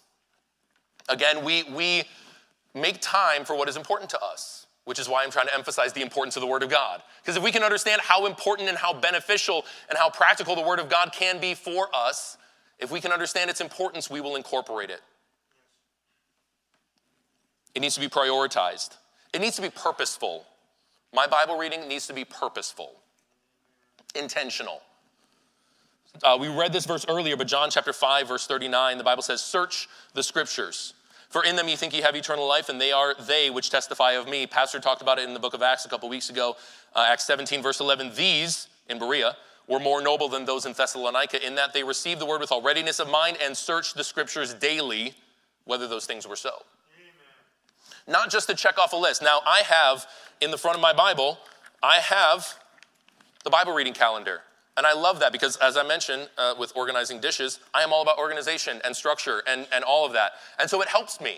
Speaker 1: Again, we, we make time for what is important to us, which is why I'm trying to emphasize the importance of the Word of God. Because if we can understand how important and how beneficial and how practical the Word of God can be for us, if we can understand its importance, we will incorporate it. It needs to be prioritized, it needs to be purposeful. My Bible reading needs to be purposeful, intentional. Uh, we read this verse earlier, but John chapter 5, verse 39, the Bible says, Search the scriptures. For in them you think you have eternal life, and they are they which testify of me. Pastor talked about it in the book of Acts a couple weeks ago, uh, Acts 17, verse 11. These, in Berea, were more noble than those in Thessalonica, in that they received the word with all readiness of mind and searched the scriptures daily, whether those things were so. Amen. Not just to check off a list. Now, I have in the front of my Bible, I have the Bible reading calendar. And I love that because, as I mentioned uh, with organizing dishes, I am all about organization and structure and, and all of that. And so it helps me,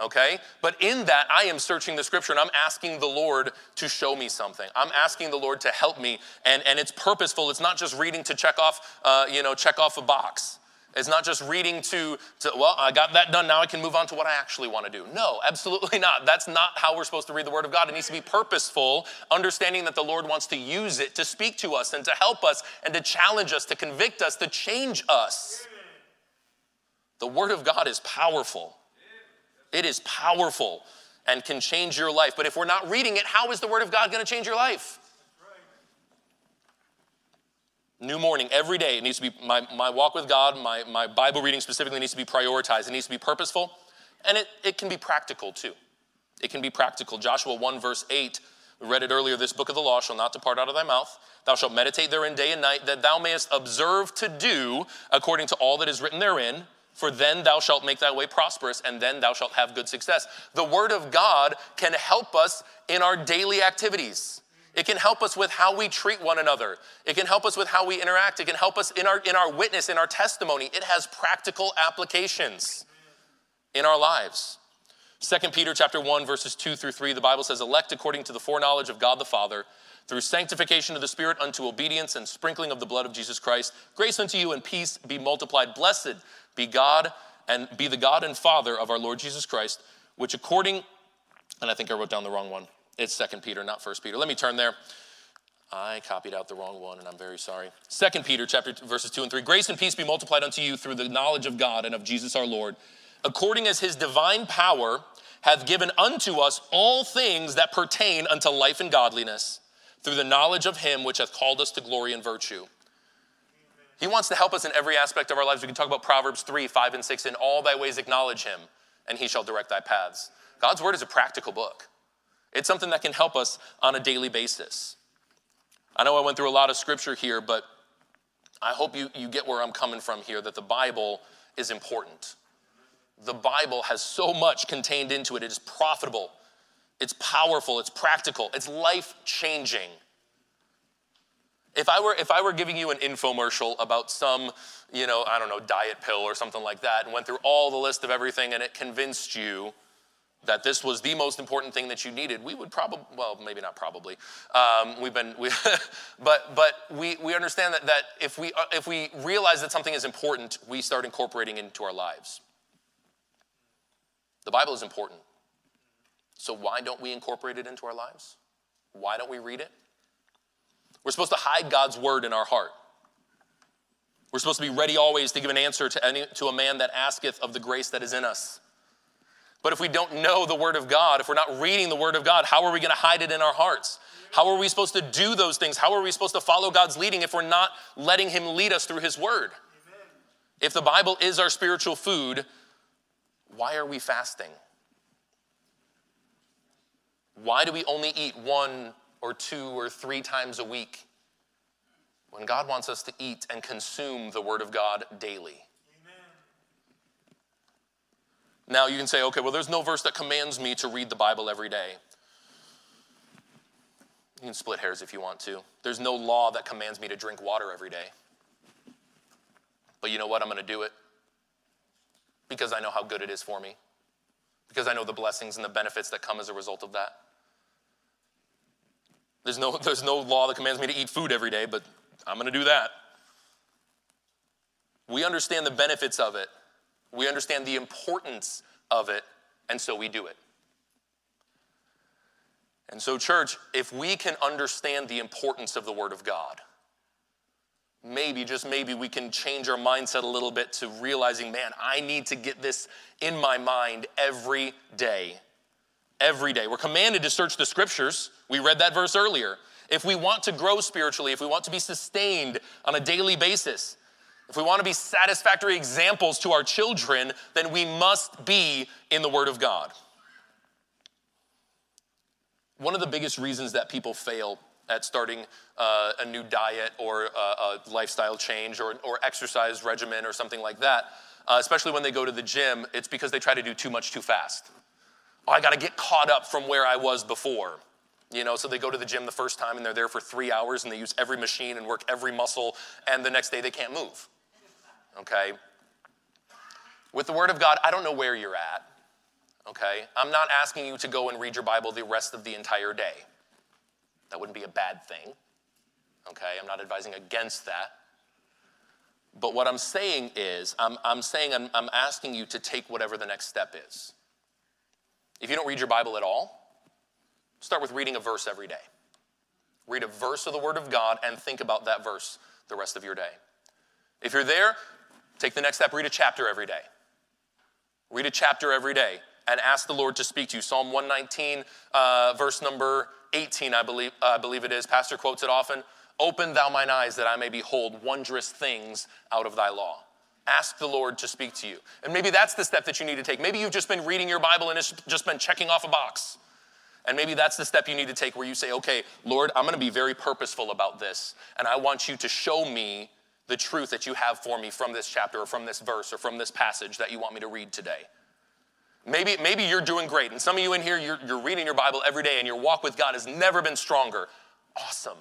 Speaker 1: okay? But in that, I am searching the scripture and I'm asking the Lord to show me something. I'm asking the Lord to help me. And, and it's purposeful. It's not just reading to check off, uh, you know, check off a box. It's not just reading to, to, well, I got that done, now I can move on to what I actually want to do. No, absolutely not. That's not how we're supposed to read the Word of God. It needs to be purposeful, understanding that the Lord wants to use it to speak to us and to help us and to challenge us, to convict us, to change us. The Word of God is powerful. It is powerful and can change your life. But if we're not reading it, how is the Word of God going to change your life? New morning, every day, it needs to be my, my walk with God, my, my Bible reading specifically needs to be prioritized. It needs to be purposeful, and it, it can be practical too. It can be practical. Joshua 1, verse 8, we read it earlier this book of the law shall not depart out of thy mouth. Thou shalt meditate therein day and night, that thou mayest observe to do according to all that is written therein. For then thou shalt make thy way prosperous, and then thou shalt have good success. The word of God can help us in our daily activities. It can help us with how we treat one another. It can help us with how we interact. It can help us in our, in our witness, in our testimony. It has practical applications in our lives. 2 Peter chapter 1 verses 2 through 3 the Bible says elect according to the foreknowledge of God the Father through sanctification of the spirit unto obedience and sprinkling of the blood of Jesus Christ grace unto you and peace be multiplied blessed be God and be the God and Father of our Lord Jesus Christ which according and I think I wrote down the wrong one it's Second Peter, not First Peter. Let me turn there. I copied out the wrong one, and I'm very sorry. Second Peter, chapter verses two and three. Grace and peace be multiplied unto you through the knowledge of God and of Jesus our Lord, according as His divine power hath given unto us all things that pertain unto life and godliness, through the knowledge of Him which hath called us to glory and virtue. He wants to help us in every aspect of our lives. We can talk about Proverbs 3, 5, and 6. In all thy ways acknowledge him, and he shall direct thy paths. God's word is a practical book. It's something that can help us on a daily basis. I know I went through a lot of scripture here, but I hope you, you get where I'm coming from here that the Bible is important. The Bible has so much contained into it. It is profitable, it's powerful, it's practical, it's life changing. If I, were, if I were giving you an infomercial about some, you know, I don't know, diet pill or something like that, and went through all the list of everything and it convinced you that this was the most important thing that you needed, we would probably, well, maybe not probably. Um, we've been, we, but but we, we understand that, that if, we, uh, if we realize that something is important, we start incorporating into our lives. The Bible is important. So why don't we incorporate it into our lives? Why don't we read it? We're supposed to hide God's word in our heart. We're supposed to be ready always to give an answer to, any, to a man that asketh of the grace that is in us. But if we don't know the Word of God, if we're not reading the Word of God, how are we going to hide it in our hearts? How are we supposed to do those things? How are we supposed to follow God's leading if we're not letting Him lead us through His Word? Amen. If the Bible is our spiritual food, why are we fasting? Why do we only eat one or two or three times a week when God wants us to eat and consume the Word of God daily? Now you can say, okay, well, there's no verse that commands me to read the Bible every day. You can split hairs if you want to. There's no law that commands me to drink water every day. But you know what? I'm going to do it because I know how good it is for me, because I know the blessings and the benefits that come as a result of that. There's no, there's no law that commands me to eat food every day, but I'm going to do that. We understand the benefits of it. We understand the importance of it, and so we do it. And so, church, if we can understand the importance of the Word of God, maybe, just maybe, we can change our mindset a little bit to realizing, man, I need to get this in my mind every day. Every day. We're commanded to search the scriptures. We read that verse earlier. If we want to grow spiritually, if we want to be sustained on a daily basis, if we want to be satisfactory examples to our children, then we must be in the Word of God. One of the biggest reasons that people fail at starting uh, a new diet or a, a lifestyle change or, or exercise regimen or something like that, uh, especially when they go to the gym, it's because they try to do too much too fast. Oh, I got to get caught up from where I was before. You know, so they go to the gym the first time and they're there for three hours and they use every machine and work every muscle, and the next day they can't move. Okay? With the Word of God, I don't know where you're at okay? I'm not asking you to go and read your Bible the rest of the entire day. That wouldn't be a bad thing, okay? I'm not advising against that. But what I'm saying is, I'm, I'm saying I'm, I'm asking you to take whatever the next step is. If you don't read your Bible at all, start with reading a verse every day. Read a verse of the Word of God and think about that verse the rest of your day. If you're there, take the next step, read a chapter every day. Read a chapter every day and ask the Lord to speak to you. Psalm 119, uh, verse number 18, I believe, uh, I believe it is. Pastor quotes it often. Open thou mine eyes that I may behold wondrous things out of thy law. Ask the Lord to speak to you. And maybe that's the step that you need to take. Maybe you've just been reading your Bible and it's just been checking off a box. And maybe that's the step you need to take where you say, okay, Lord, I'm going to be very purposeful about this. And I want you to show me the truth that you have for me from this chapter or from this verse or from this passage that you want me to read today. Maybe, maybe you're doing great. And some of you in here, you're, you're reading your Bible every day and your walk with God has never been stronger. Awesome.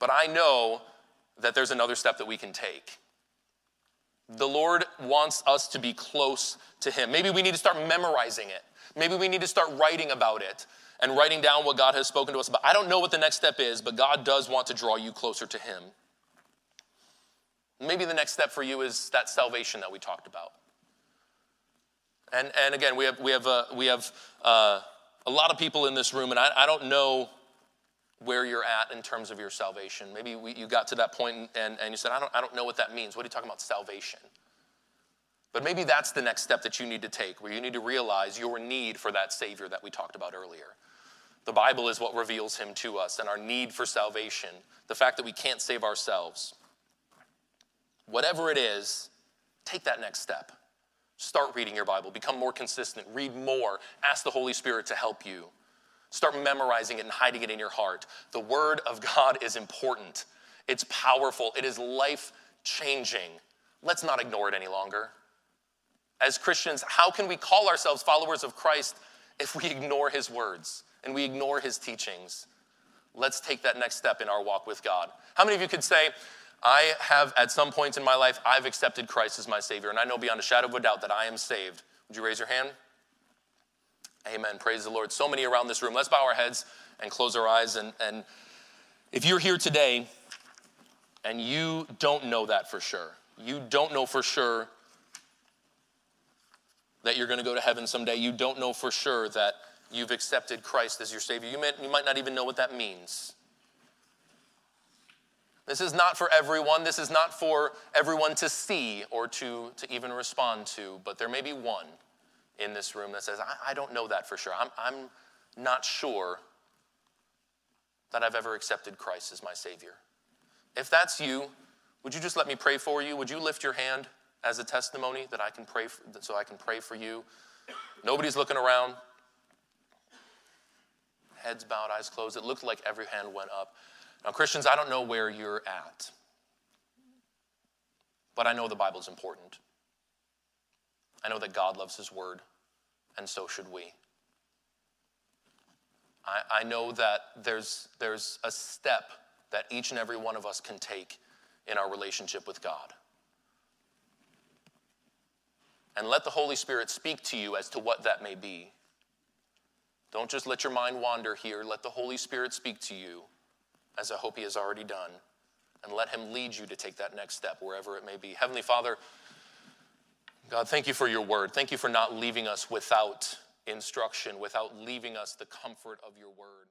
Speaker 1: But I know that there's another step that we can take. The Lord wants us to be close to Him. Maybe we need to start memorizing it. Maybe we need to start writing about it and writing down what God has spoken to us about. I don't know what the next step is, but God does want to draw you closer to Him. Maybe the next step for you is that salvation that we talked about. And, and again, we have, we have, uh, we have uh, a lot of people in this room, and I, I don't know where you're at in terms of your salvation. Maybe we, you got to that point and, and you said, I don't, I don't know what that means. What are you talking about, salvation? But maybe that's the next step that you need to take, where you need to realize your need for that Savior that we talked about earlier. The Bible is what reveals Him to us and our need for salvation, the fact that we can't save ourselves. Whatever it is, take that next step. Start reading your Bible, become more consistent, read more, ask the Holy Spirit to help you. Start memorizing it and hiding it in your heart. The Word of God is important, it's powerful, it is life changing. Let's not ignore it any longer. As Christians, how can we call ourselves followers of Christ if we ignore His words and we ignore His teachings? Let's take that next step in our walk with God. How many of you could say, I have, at some point in my life, I've accepted Christ as my Savior, and I know beyond a shadow of a doubt that I am saved. Would you raise your hand? Amen. Praise the Lord. So many around this room. Let's bow our heads and close our eyes. And, and if you're here today and you don't know that for sure, you don't know for sure that you're going to go to heaven someday, you don't know for sure that you've accepted Christ as your Savior, you might, you might not even know what that means. This is not for everyone. This is not for everyone to see or to, to even respond to, but there may be one in this room that says, I, I don't know that for sure. I'm, I'm not sure that I've ever accepted Christ as my Savior. If that's you, would you just let me pray for you? Would you lift your hand as a testimony that I can pray for, so I can pray for you? Nobody's looking around. Heads bowed, eyes closed. It looked like every hand went up. Now, Christians, I don't know where you're at, but I know the Bible's important. I know that God loves His Word, and so should we. I, I know that there's, there's a step that each and every one of us can take in our relationship with God. And let the Holy Spirit speak to you as to what that may be. Don't just let your mind wander here. Let the Holy Spirit speak to you as I hope He has already done, and let Him lead you to take that next step wherever it may be. Heavenly Father, God, thank you for your word. Thank you for not leaving us without instruction, without leaving us the comfort of your word.